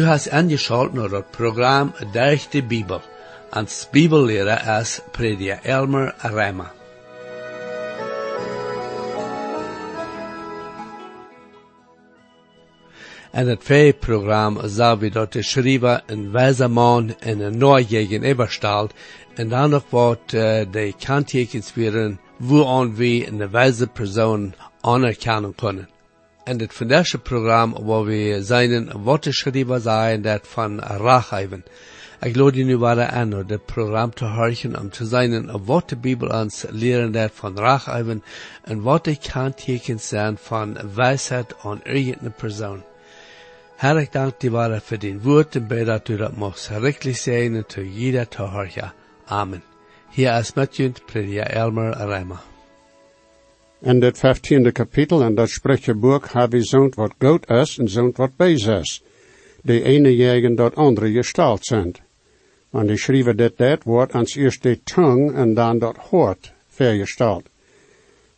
Du hast angeschaltet naar het programma Durch de Bibel. Als Bibellehrer is prediker Elmer Reimer. En het vee-programma zal we dat de schrijver een wijze man en een Noorjegen überstalt. En dan nog wordt uh, de kanttekens werden, waaraan we een wijze anerkennen kunnen. En het vandaag programma waar we zijn woordschrijver zijn dat van Rachheven. Ik je nu waren aan om het programma te horen om te zijn wat de Bibel ons leren dat van Rachheven en wat de kanttekens zijn van wijsheid aan irgendeine persoon. Herr, ik dank die voor din woord en bid dat dat mocht rechtlich zijn en te jeder te horen. Amen. Hier is met je prediker Elmer Reimer. En dit vijftiende kapitel en dat spreekboek heb we zo'n wat goed is en zo'n wat bees is. De ene jegen dat andere gestalt zijn. Want die schrijven dit dat wordt als eerst de tong en dan dat hoort vergestalt.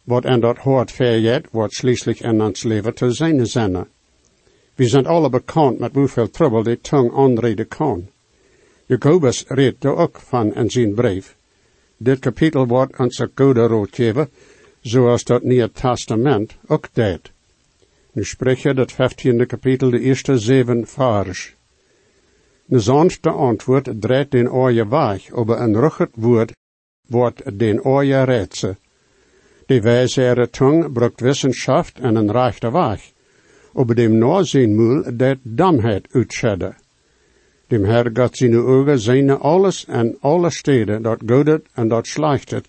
Wat en dat hoort verjet wordt schließlich in ons leven te zijn zinnen. We zijn alle bekend met hoeveel trouble de tong aanreden kan. Jacobus redt er ook van in zijn brief. Dit kapitel wordt ons een goede rood zoals dat Nieuwe Testament ook deed. Nu spreek je dat vijftiende kapitel de eerste zeven vers. De zonste antwoord dreigt den oorje weg, over een rugged woord wordt den oorje redse. De wijzere tong brukt wissenschaft en een rechte weg, over dem noorzien moel dat damheid uitschedde. Dem Herr gaat zijn ogen zijn alles en alle steden dat godet en dat slechtet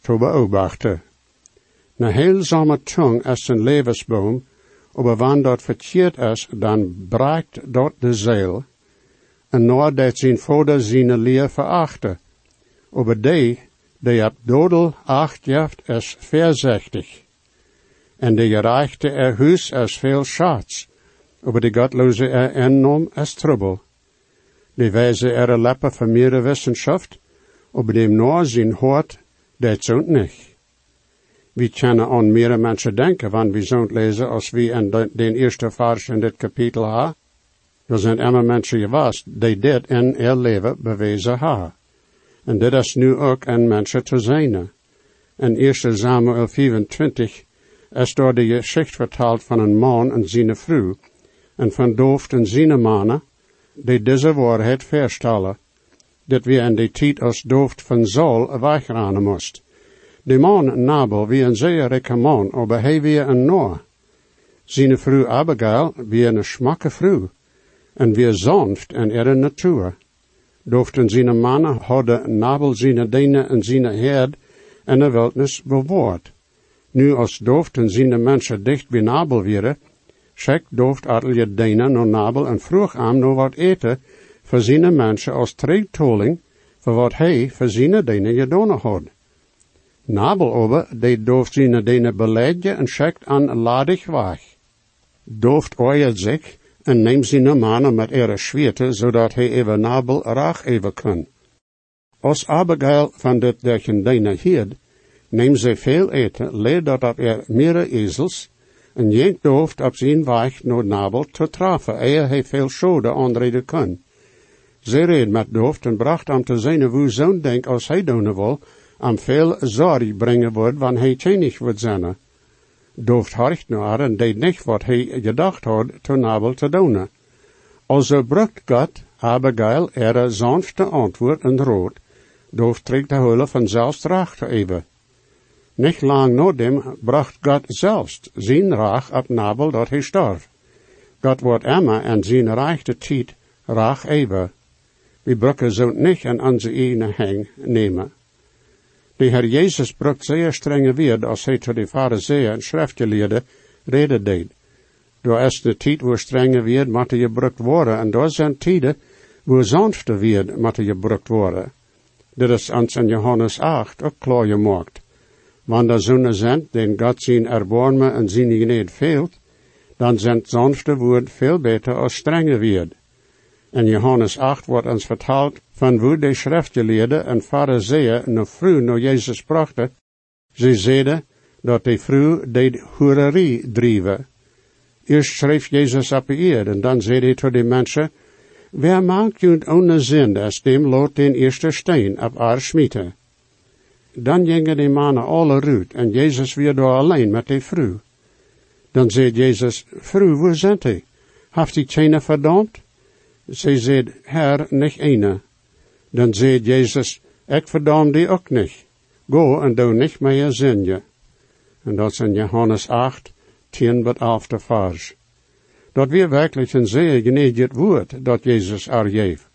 te beobachten. Na heilzame tong is een levensboom, aber wann dat verkeerd is, dan braakt dat de zeel, en nou dat zijn vader zijn leer verachte. Aber die, die op dodel acht jaft, is verzechtig. En de gerechte er huis is veel schatz, aber de gottloze er enorm is trubbel. De wijze er leppe van meer wissenschaft, aber dem nou zijn hoort, dat zo'n nicht. We kunnen aan meer mensen denken, wanneer we zo'n lezen als we in de, den eerste vers in dit kapitel ha. Er zijn immer mensen geweest die dit in hun leven bewezen ha. En dit is nu ook een mensen te zijn. In 1 Samuel 25 is door de geschicht vertaald van een man en zijn vrouw, en van dooft en zijn mannen, die deze waarheid verstellen, dat we in de tijd als dooft van Saul wegrennen moest. De man Nabel wie een zeer rijke man, aber hij wie een Noah. Zijn vrouw Abigail wie een schmakke vrouw, en wie zonft en een natuur. Dooften zijn mannen hadden Nabel zijn dienen en zijn herd en de wildnis bewoord. Nu als dooften zijn mensen dicht bij Nabel wieren, schek dooft je dienen naar Nabel en vroeg aan nog wat eten voor zijn mensen als treedtoling voor wat hij voor zijn dienen gedaan had. Nabel over, die dooft zijn dene beledje en schekt aan ladig weg. Dooft oeilt zich en neemt zijn mannen met ere schwerte, zodat hij even Nabel raag even kan. Als Abigail van dit derchen dene hierd, neemt zij veel eten, leed dat op er meerdere ezels, en jenk dooft op zijn weg naar Nabel te trafen, eer hij veel schode aanreden kan. Zij reed met dooft en bracht hem te zijn hoe zo'n denk als hij doen wil, am veel zorg brengen wordt, wanneer hij tjenig wordt zijn. Dooft hard naar en deed niet wat hij gedacht had te nabel te doen. Also brukt God Abigail er sanfte antwoord en rood, dooft trekt de hulle van zelfs raag te even. Niet lang na dem bracht God zelfs zijn raag op Nabel dat hij starf. God wordt Emma en zijn rechte tijd raag even. We brukken zo niet aan onze ene hang nemen. De Heer Jezus brukt zeer strenge weer als hij tot de fariseeën en schriftgeleerden reden deed. Door is de tijd waar strenge moet je brukt worden, en door zijn tijden waar sanfte moet je brukt worden. Dit is ons in Johannes 8 ook klaar gemaakt. Wanneer zonen zijn, den God zijn erbarmen en zijn genade veelt, dan zijn sanfte woord veel beter als strenge weer. In Johannes 8 wordt ons vertaald van hoe de schriftgeleerden en fariseeën nog vroeg naar Jezus brachten. Ze zeiden dat de vrouw de hoererie drieven. Eerst schreef Jezus op eer en dan zei hij tot de mensen, Wer maakt junt ohne Sinn, als dem lot den eerste steen op haar schmieten? Dan gingen die mannen alle ruut en Jezus weer door alleen met die vrouw. Dan zei Jezus, vrouw, waar zijn die? Haft die keine verdampt? Zij zei, Herr, nicht eine. Dan zei Jezus, ik verdam die ook niet. Go en doe niet meer zinje. En dat is in Johannes 8, 10 tot 11 vers. Dat weer werkelijk een zeer genediget woord dat Jezus er geeft.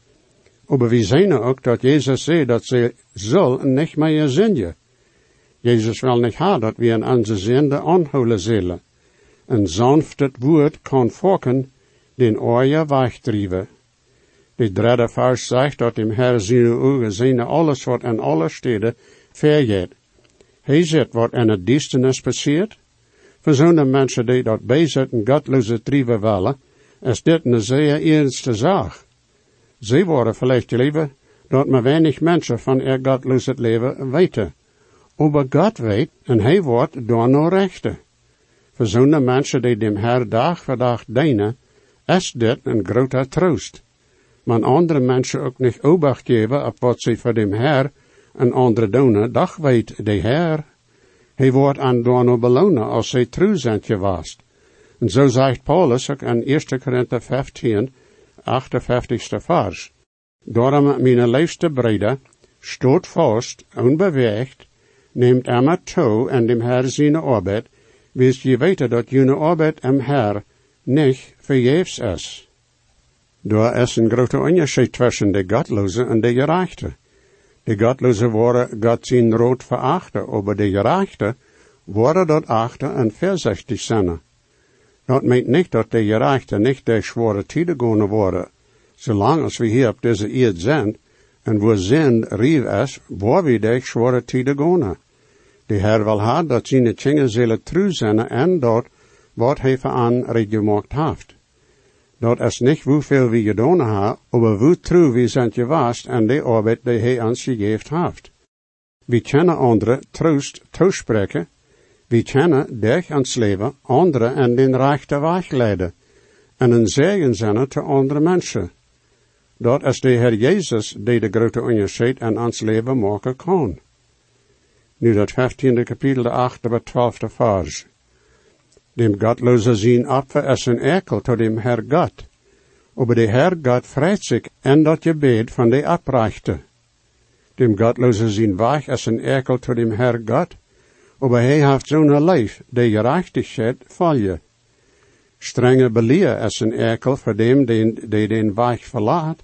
Aber we zien ook dat Jezus zei dat ze zal niet meer zinje. Jezus wil niet ha dat we in onze zinde aanhouden zullen. Een sanftet woord kan volken den oor wegdrijven. De derde vers zegt dat dem Herr zijn ogen zien alles wat in alle steden vergeet. Hij zegt wat in het duisternis passiert. Voor zo'n mensen die dat bezit en godloze trieven willen, is dit een zeer ernste zaak. Ze worden vielleicht liever dat maar weinig mensen van er godloze leven weten. Maar God weet en hij wordt door no rechten. Voor zo'n mensen die dem Herr dag voor dag dienen, is dit een grote troost. Maar andere mensen ook niet obacht geven op wat ze voor dem Herr en andere doen, dag weet de Herr. Hij wordt aan door belonen als zij trouw zijn geweest. En zo zegt Paulus ook in 1 Korinther 15, 58ste vers. Daarom, mijn liefste breder, stoot vast, onbeweegt, neemt immer toe en dem Herr zijn arbeid, wist je weten dat jullie arbeid im Herr niet vergeefs is. Daar is een grote onderscheid tussen de godloze en de gerechte. De godloze worden God zijn rood verachten, aber de gerechte worden dat achten en voorzichtig zijn. Dat meent niet dat de gerechte niet de zware tijden gaan worden. Zolang als we hier op deze eerd zijn, en we zijn rief is, waar we de zware tijden gaan. De Heer wil ha dat zijn tjingen zullen trouw zijn en dat wat hij aan heeft. Is niet hoeveel we gedaan hebben, maar hoe trouw we zijn geweest en de arbeid die hij ons gegeven heeft. We kunnen anderen troost toespreken, we kunnen durch ons leven anderen en den rechte weg leiden, en een zegen zijn te andere mensen. Dat is de Heer Jezus die de grote onderscheid in ons leven maken kan. Nu dat 15e kapitel, de 8e tot 12e vers. Dem Gottloser zien Opfer is een ekel tot dem Herr Gott. Aber de Herr Gott freut sich en dat gebed van de Abrechte. Dem Gottloser zien Weich is een ekel tot dem Herr Gott. Aber hij heeft zo'n lijf, de gerechtigheid volje. Strenge beleer is een ekel voor dem die, die den Weich verlaat.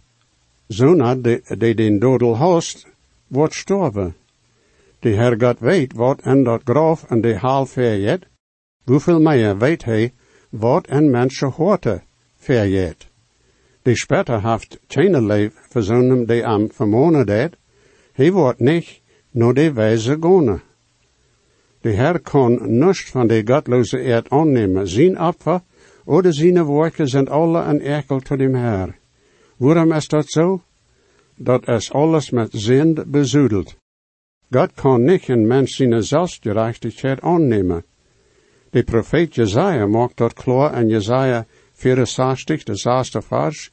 Zona de, de den dodel host, wordt storven. De Herr Gott weet wat en dat grof en de haal verjet, hoeveel meer weet hij wat en mensen hoorte verjet. De später haft leef verzonnen de am vermonen deed, hij wordt niet no de wijze gone. De Herr kon nichts van de gottloze eerd aannemen, zijn opfer oder zijn werken zijn alle een ekel tot dem Herr. Waarom is dat zo? Dat is alles met zind bezoedeld. God kan niet een mens zijn zelfgerechtigheid aannemen. De profeet Jezaja maakt dat klaar in Jezaja 64, de zesde vers.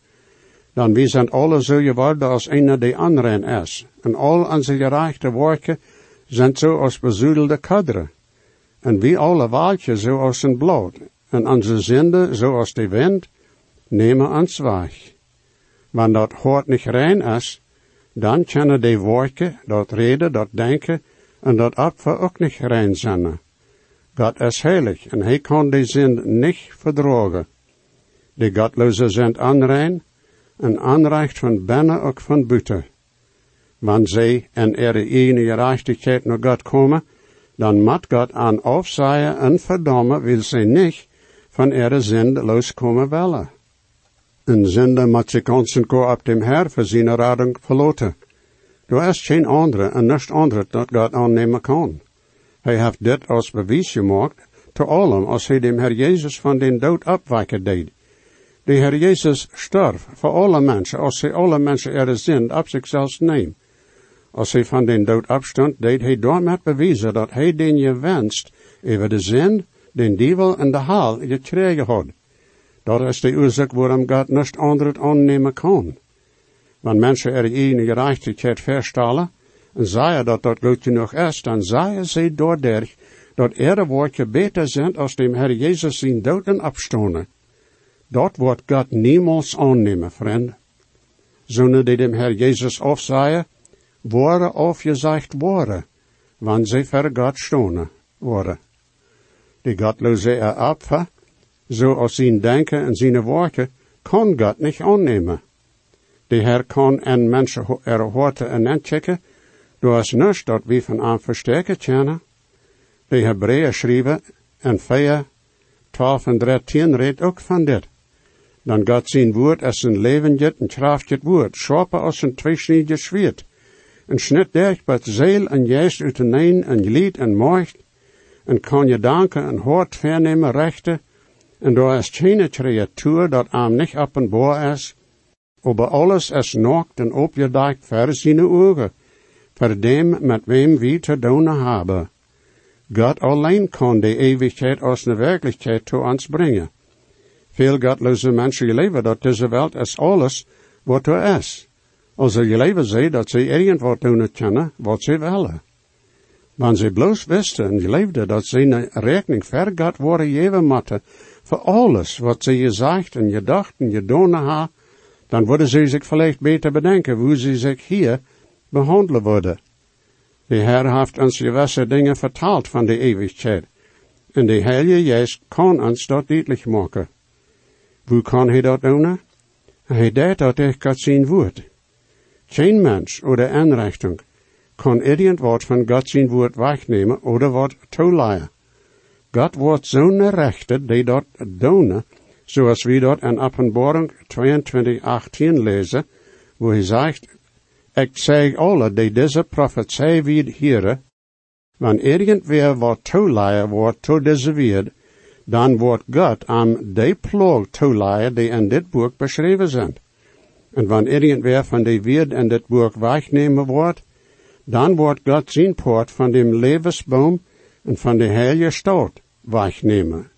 Dan we zijn alle zo geworden als een de anderen is. En al onze gerechte werken zijn zo als bezoedelde kaderen. En wie alle waaltjes zo als een bloed. En onze zinde zo als de wind, nemen ons weg. Wanneer dat hoort niet rein is, dan kunnen de werken, dat reden, dat denken en dat opfer ook niet rein zijn. God is heilig en hij kan de zin niet verdragen. De godloze zijn onrein en aanrecht van binnen ook van buiten. Wanneer zij en er ene gerechtigheid naar God komen, dan moet God aan afzaaien en verdammen wil zij niet van er zinde loskomen willen. Een zinde moet zich concentreren op dem Herr voor zijn rading verloten. Er is geen andere en niets andere dat God aannemen kan. Hij heeft dit als bewijs gemaakt, te allem als hij dem Herr Jezus van den dood opwekken deed. De Herr Jezus stierf voor alle mensen, als hij alle mensen er zin op zichzelf neemt. Als hij van den dood opstond, deed hij daarmee bewijzen dat hij den je wenst over de zin, den dievel en de haal gekregen had. Dat is de oorzaak waarom God niet anderen aannemen kan. Wanneer mensen er een gerechtigheid verstellen, zeggen dat dat goed genoeg is, dan zeggen ze doordat dat er woordje beter zijn als dem Herr Jezus zijn dood en opstonen. Dat wordt God niemals aannemen, vriend. Zonder die dem Herr Jezus afzeggen, worden zegt worden, wanneer ze ver God stonen worden. Die godloze er zo zoals zijn denken en zijn woorden, kan God niet aannemen. De Herr kan en mensen er hoorten en entchecken, door is niets dat we van aan versterken kennen. De Hebreeën schrijven en 4, 12 en 13 redt ook van dit. Dan God zijn woord als een levend en krachtig woord, scherper als een tweesnijdig zwaard. En snit derg bij zeel en geest uit de een en lied en macht, en kan je danken en hoort vernemen rechten, en door is geen creatuur dat aan niet op en boor is, over alles is naakt en opgedekt ver zijn ogen, voor dem met wem wie te doen hebben. God alleen kan de eeuwigheid als een werkelijkheid toe ons brengen. Veel godloze mensen leven dat deze wereld is alles wat er is. Als je leven ze dat ze irgendwat doen kunnen wat ze willen. Wanneer ze bloos wisten en leefden dat ze een rekening ver God worden geven moeten voor alles wat ze gezegd en gedacht en gedaan hebben, dan worden ze zich vielleicht beter bedenken hoe ze zich hier behandelen worden. De Heer heeft ons gewisse dingen vertaald van de eeuwigheid. En de Heilige Geest kan ons dat duidelijk maken. Hoe kan hij dat doen? Hij deed dat ik God zien woord. Geen mens oder inrichting kan irgendwas van God zijn woord wegnemen oder wat toeleien. God wordt zo'n rechter die dat doen, zoals we dat in Openbaring 22, 18 lezen, wo hij zegt, ik zeg alle die deze profetie weer hieren, wanneer irgendwer wat toeleien wordt tot deze wereld, dan wordt God aan de ploeg toeleien die in dit boek beschreven zijn. En wanneer irgendwer van die wereld in dit boek wegnemen wordt, dan wordt God zijn poort van dem levensboom en van de heilige stad wegnemen.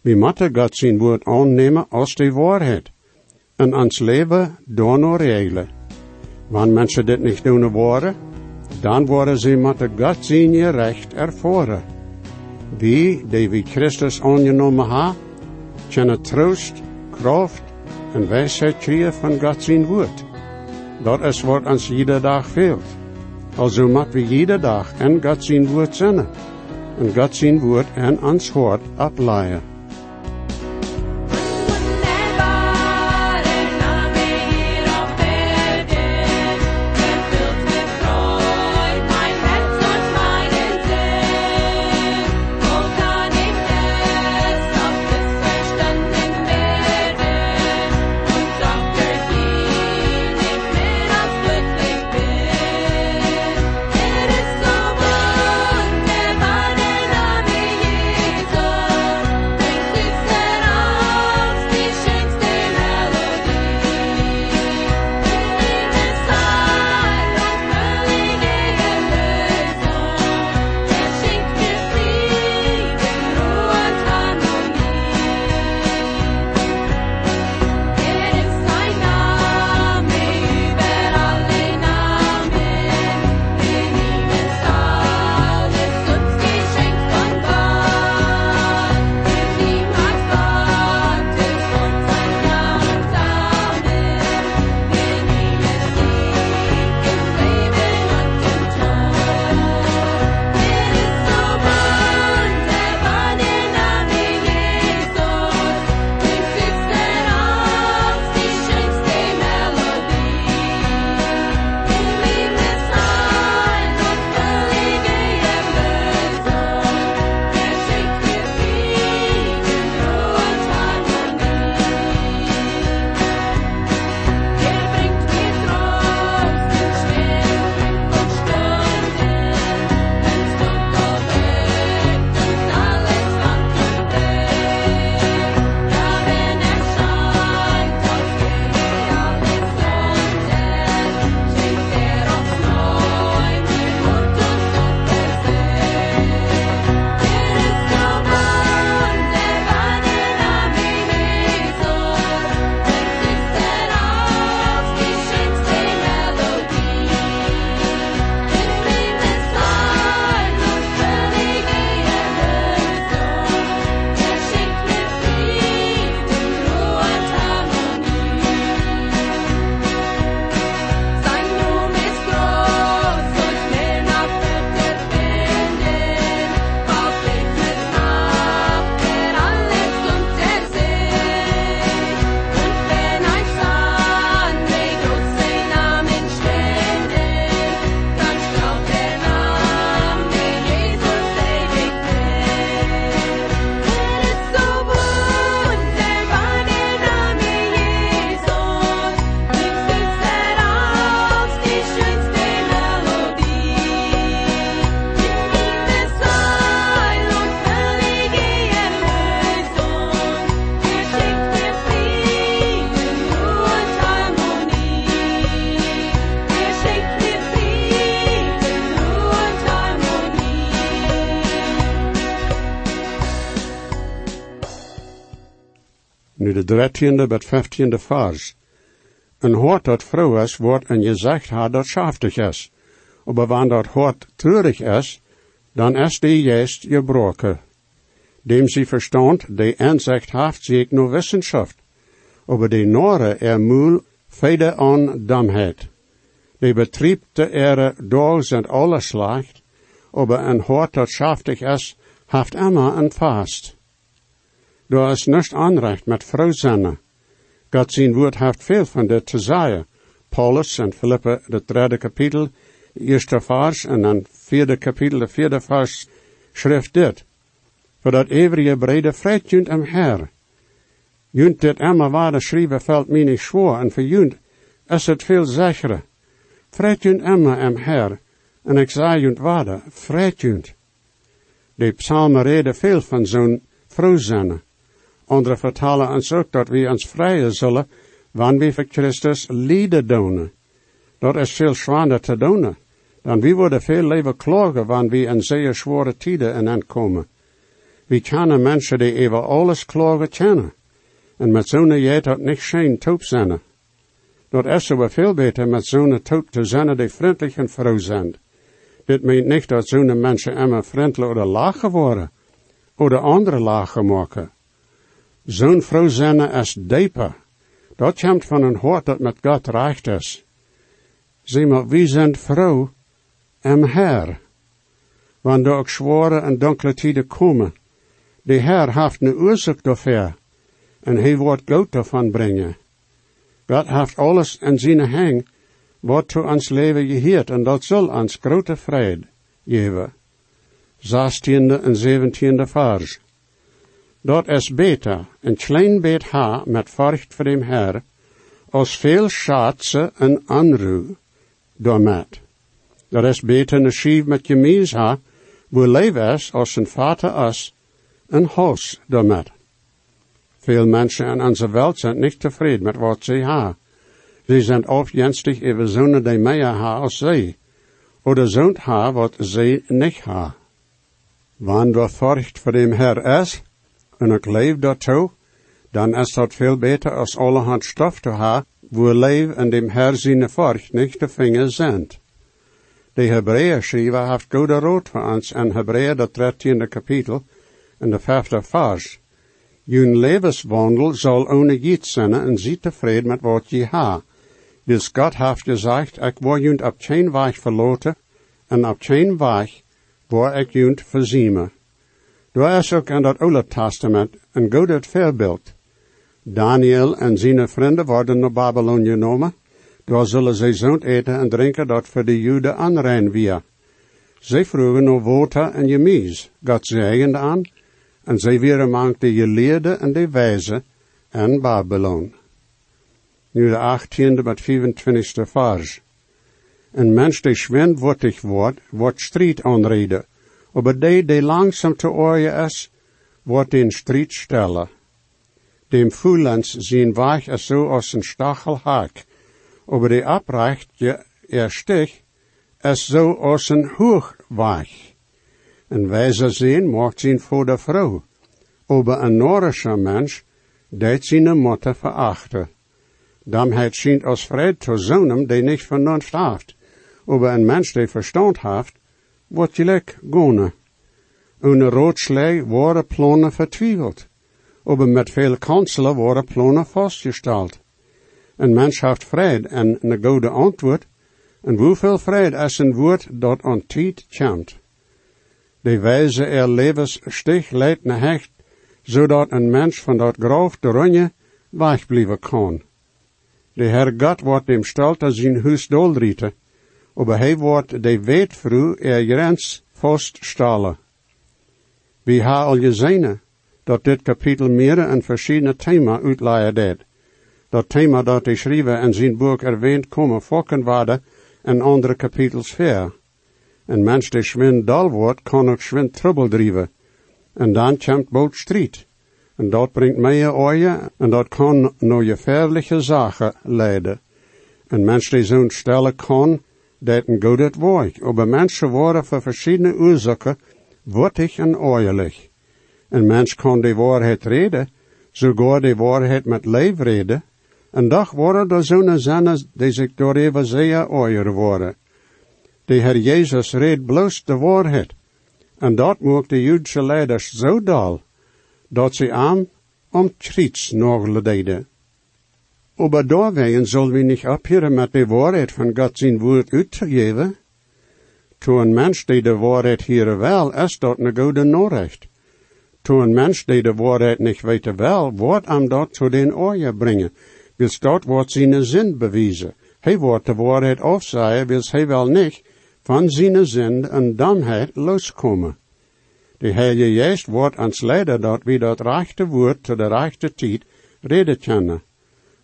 We moeten God zijn woord aannemen als de waarheid. En ons leven door regelen. Wanneer mensen dit niet doen worden, dan worden ze met God zijn je recht ervoren. Wie, die wie Christus aangenomen ha, kunnen troost, kracht en wijsheid krijgen van God zijn woord. Dat is wat ons iedere dag veelt. Also moeten we iedere dag en God zijn woord zinnen. En God zijn woord en ons hart afleiden. Dertiende bet vijftiende vers. Een hoort dat vrouw is, wordt een gezegd haar dat schaftig is. Maar wanneer dat hoort treurig is, dan is die juist gebroken. Dem sie verstand, de inzicht haft zich no wissenschaft. Aber die Nore er moel fede an damheid. De betrieb de ere dogs en alles slecht, aber een hoort dat schaftig is, haft immer een vast. Du is nicht anrecht met vrouw zijn. God zijn woord veel van dit te zeggen. Paulus en Philippe, de derde kapitel, eerste vers, en dan vierde kapitel, de vierde vers, schrift dit. Voor dat eeuwige brede vrede junt am Herr. Junt dit immer waarde schrijven valt mij niet schwoor, en voor junt is het veel zekerder. Vrede junt immer am Herr, en ik zei junt waarde, junt. De psalmen reden veel van zo'n vrouw Andere vertalen ons ook dat we ons vrije zullen, wanneer we voor Christus lieden doen. Dat is veel zwaarder te doen. Dan we worden veel leven klagen wanneer we in zeer zware tijden in aankomen. We kennen mensen die even alles klagen kennen. En met zo'n jet dat niet geen toop zijn. Dat is veel beter met zo'n toop te zijn die vriendelijk en vrouw zijn. Dit meent niet dat zo'n mensen immer vriendelijk oder lachen worden. Oder andere lachen maken. Zo'n vrouw zijn is dieper. Dat komt van een hart dat met God recht is. Zie maar, wie zijn vrouw en Herr. Wanneer ook zware en donkere tijden komen, de Herr heeft een oorzaak daarvoor, en hij wordt goud daarvan brengen. God heeft alles in zijn hang, wat to ons leven geheert, en dat zal ons grote vrede geven. Zestiende en zeventiende vers. Dat is beter, een klein beet haar met furcht voor dem Herr, als veel schatsen en anru met. Dat is beter een schief met gemies haar, wo leven is als een vader is, een huis met. Veel mensen in onze wereld zijn niet tevreden met wat ze hebben. Ze zijn afjenstig over zonen die meer hebben als zij, oder zo'n haar wat zij niet hebben. Wanneer furcht voor dem Herr is, en ik leef daartoe, dan is dat veel beter als allerhand stof te hebben, wo leef en dem Herr furcht niet te vinger zijn. De Hebreeën schrijver heeft goede rood voor ons in Hebreeën dat 13e kapitel en de vijfde vers. Jun levenswandel zal ohne iets zijn en zie tevreden met wat je ha. Dus God heeft gezegd, ik word junt op geen weg verloten en op geen weg word ik junt verziemen. Daar is ook in dat Oude Testament een goede voorbeeld. Daniel en zijn vrienden worden naar Babylon genomen. Daar zullen zij zo'n eten en drinken dat voor de Joden aanrein weer. Zij vroegen naar water en jemies. God zegende aan. En zij weer mank de geleerden en de wijze en Babylon. Nu de achttiende met 25e vers. Een mens die schwindwortig wordt, wordt strijd aanreden aber die, die langzaam te oorje is, wordt in strijd stellen. Dem Fulans zijn weich is zo als een stachelhaak, aber die abreicht je er stich, is zo als een hoogweich. Een wijze zin maakt zijn voor de vrouw, aber een norischer mens deed zijn moeder verachten. Damheid schijnt als vrede te zonen die niet vernunft heeft, aber een mens die verstand heeft, wat je lek gone. Een roodslij worden plannen vertwijfeld, aber met veel kanselen worden plannen vastgesteld. Een mens heeft vrede en een goede antwoord, en hoeveel vrede is een woord dat aan tijd komt. De wijze er levens stich leidt naar hecht, zodat een mens van dat grof de ronje wegblijven kan. De Herr God wordt dem stelter zijn huis dolrieten, aber hij wordt de weetvrouw er grens vaststellen. We hebben al gezien dat dit kapitel meer en verschillende thema uitleiden deed. Dat thema dat de schrijver in zijn boek erwähnt komen fokken waarde en andere kapitels ver. Een mens die schwind dal wordt, kan ook schwind trubbel drijven. En dan komt boot strijd. En dat brengt meer oorje en dat kan naar gefährliche zaken leiden. Een mens die zo'n stellen kan, goed het woord. Aber mensen worden voor verschillende oorzaken wottig en oorlijk. Een mens kan de waarheid reden, sogar de waarheid met lijf reden, en doch worden er zo'n zinnen die zich door even zeer ooier worden. De Heer Jezus reed bloos de waarheid, en dat maakt de Joodse leiders zo dal, dat ze aan om triets nog deden. Aber daarwegen zullen we niet ophouden met de waarheid van God zijn woord uit te geven. To een mens die de waarheid hier wel, is dat een goede Norrecht. To een mens die de waarheid niet weet wel, wordt hem dat tot den oor brengen. Wils dat wordt zijn zin bewijzen. Hij wordt de waarheid afzaaien, wils hij wel niet van zijn zin en domheid loskomen. De Heilige Geest wordt ons leiden dat we dat rechte woord te de rechte tijd reden kennen.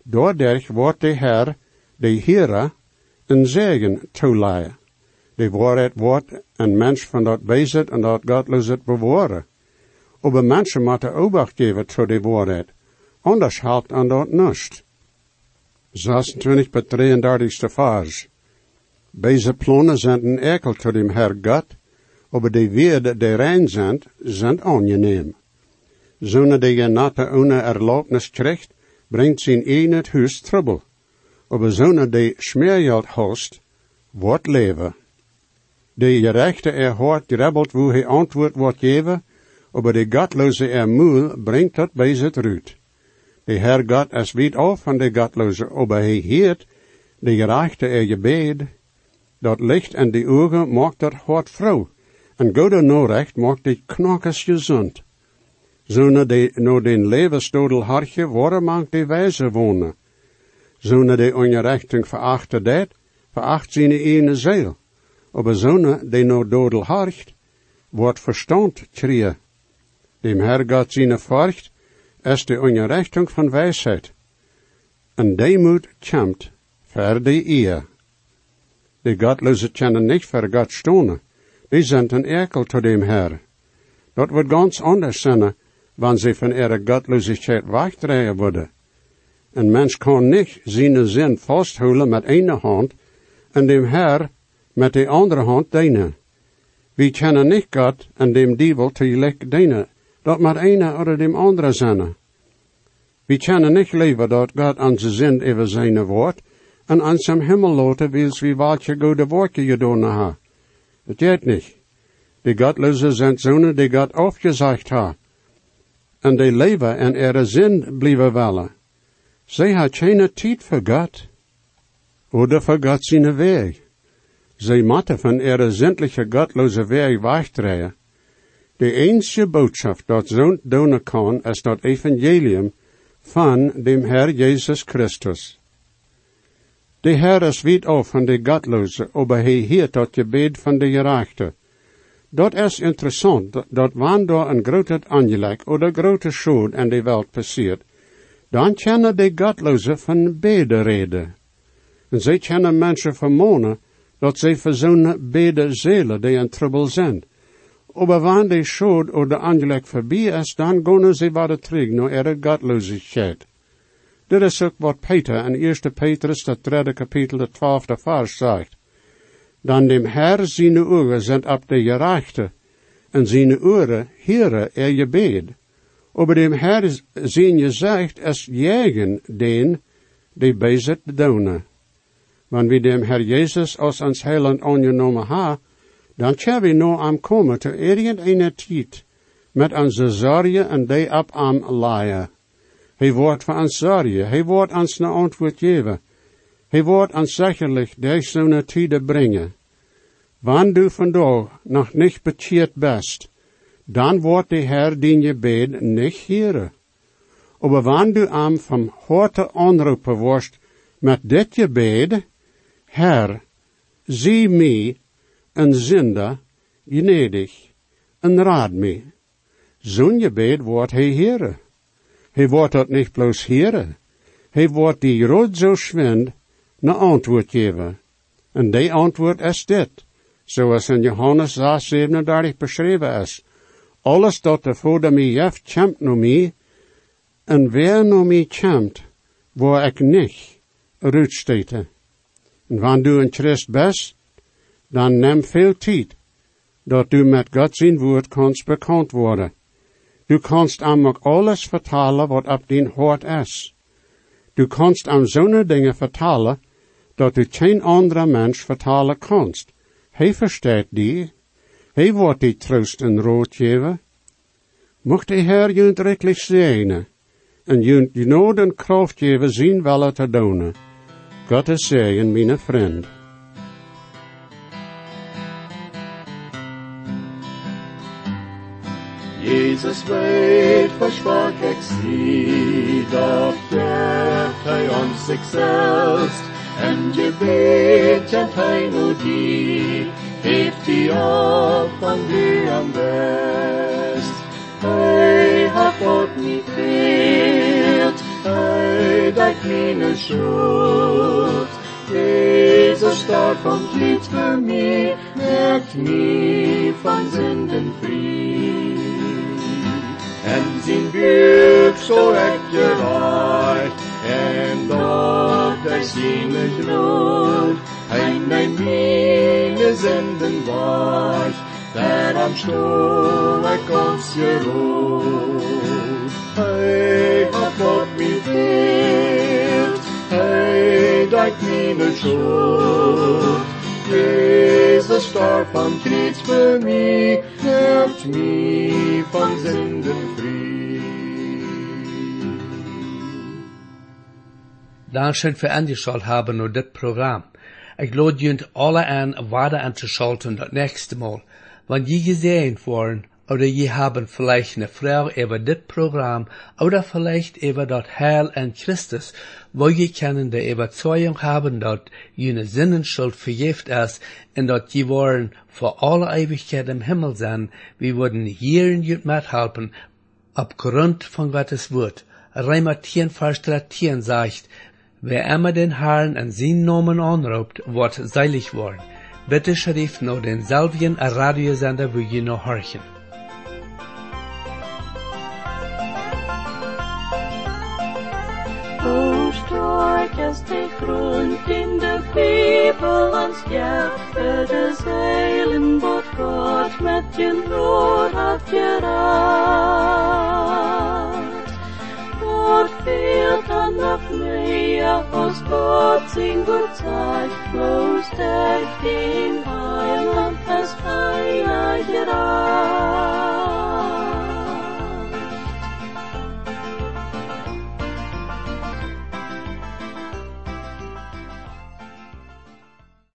Doordat wordt de Heer, de Heere, een zegen toeleien. De waarheid wordt een mens van dat bezit en dat godloos het bewaren. Aber mensen moeten obacht geven tot de waarheid. Anders helpt aan dat niets. 26 bij 33 vers. Deze plannen zijn een ekel tot dem Herr God, aber die Werde, die rein sind, sind angenehm. Zonder die je natte ohne Erlaubnis krijgt, brengt zijn het huis trouble. Aber zonder die schmeergeld host, wordt leven. De gerechte er hoort drebbelt wo hij antwoord wordt geven, aber de godloze er moel brengt dat bij zit ruut. De Herr God is weet af van de godloze, aber hij heert de gerechte er gebed, dat licht en de ogen maakt dat hart vrouw, en goede norecht maakt die knokkers gezond. Zonder de no den levensdodel hartje worden de wijze wonen. Zonder de ongerechting verachte dat, veracht zijn ene ziel. Aber zonder de no dodel hart, wordt verstand krieën. Dem Herr God zijn furcht, is de ongerechting van wijsheid. En deemoed kämpt ver de eer. De godloze kennen niet voor God stonen. Die zijn ekel tot dem Herr. Dat wordt ganz anders zijn, wanneer ze van ihre godloosheid wegdraaien worden. Een mens kan niet zijn zin vasthouden met één hand en dem Herr met de andere hand dienen. We kennen niet God en dem dievel tegelijk dienen. Dat maar ene oder dem andere zijn. We kennen niet leven dat God onze zin over zijn woord en aan zijn himmel laten wils wie welke goede woordje gedaan ha. Het gaat niet. De godloze zijn zonen die God afgezegd ha. En die leven en er zin blijven wellen. Zij ha geen tijd voor God. Oder voor God zijn weg. Zij moeten van er zindliche godloze weg wegdraaien. De enige boodschap dat zo'n doen kan, is dat evangelium van dem Herr Jezus Christus. De Herr is weet af van de godloze, aber hij heert dat gebed van de gerechte. Dat is interessant, dat, wanneer een grote aangelek oder grote schuld in de wereld passiert, dan kennen de godloze van beide reden. En zij kennen mensen vermonen dat zij zo'n beide zelen die in trouble zijn. Aber wanneer de schuld oder aangelek voorbij is, dan gaan ze weer terug naar ihre godloosheid. Dit is ook wat Peter in 1 Petrus, dat derde kapitel, de twaalfde vers zegt. Dan dem Herr zijn ogen zijn op de gerechte, en zijn oren heren er je bed. Over dem Herr je zegt, es jegen den, die bezit doen. Wanneer we dem Herr Jezus als ons heiland aangenomen ha, dan kunnen we nu am komen te irgendeine tijd, met onze zorgen en die op am laaien. Hij wordt voor ons zorgen. Hij wordt ons een antwoord geven. Hij wordt ons zekerlijk deze tijden brengen. Wanneer du vandaag nog niet bekeerd bent, dan wordt de die je bed niet heren. Aber wanneer du am vom harte aanroepen wordt met dit je bed, Herr, zie mij, een zinder, gnedig, en raad mij. Zo'n je bed wordt hij heren. Hij wordt dat niet bloos heren. Hij wordt die rood zo schwind een antwoord geven. En die antwoord is dit, zoals in Johannes 6, 37 beschreven is. Alles dat er voor de mij jeft, kämpt naar mij, en wer naar mij kämpt, waar ik niet uitsteten. En wanneer du een Christ bent, dan neem veel tijd, dat du met God zijn woord kanst bekend worden. Du kannst hem ook alles vertalen wat op din hart is. Du kannst hem zo'n dingen vertalen, dat du geen andere mens vertalen kannst. Hij verstaat die. Hij wordt die troost en rood geven. Mocht de Heer junt reklich zegenen, en junt nood en kracht geven zien wel te doen. God is zegen, mijn vriend. Jesus weet versprach ik zie, dat geeft hij ons zichzelf. En je weet en hij nu die, heeft die op van wie am best. Hij hat God niet veert, hij dat meine schuld. Jezus starb van lied mich, merkt mich van Sünden frei. En zijn buik zo echt gereicht, en zijn bloed, hij mijn mine zenden was, daar am stoel ik ons gerood. Hij hat God mij veert, hij dat mine schuld, Jezus starb van Kreuz für mich, macht mich von Sünden frei. Dankeschön für angeschaut haben und das Programm. Ich lade junt alle an, weiter anzuschalten das nächste Mal. Wenn je gesehen worden, oder je haben vielleicht eine Frau über das Programm, oder vielleicht über das Heil an Christus, wo je können die Überzeugung haben, dass jene Sinnenschuld vergift ist, und dass je wollen für alle Ewigkeit im Himmel sein, wir würden hier in jut mithelfen, aufgrund von Gottes Wort. Reimer 10, Vers 13 sagt, wer immer den Herrn an seinen Namen anruft, wird seilig worden. Bitte schrift noch den selben Radiosender, wo je noch horchen. Grond in de zeilen wat God. Gott fehlt han af Maria, hos Gott sin Gud sig, blod stærkt heiland, hans heilige.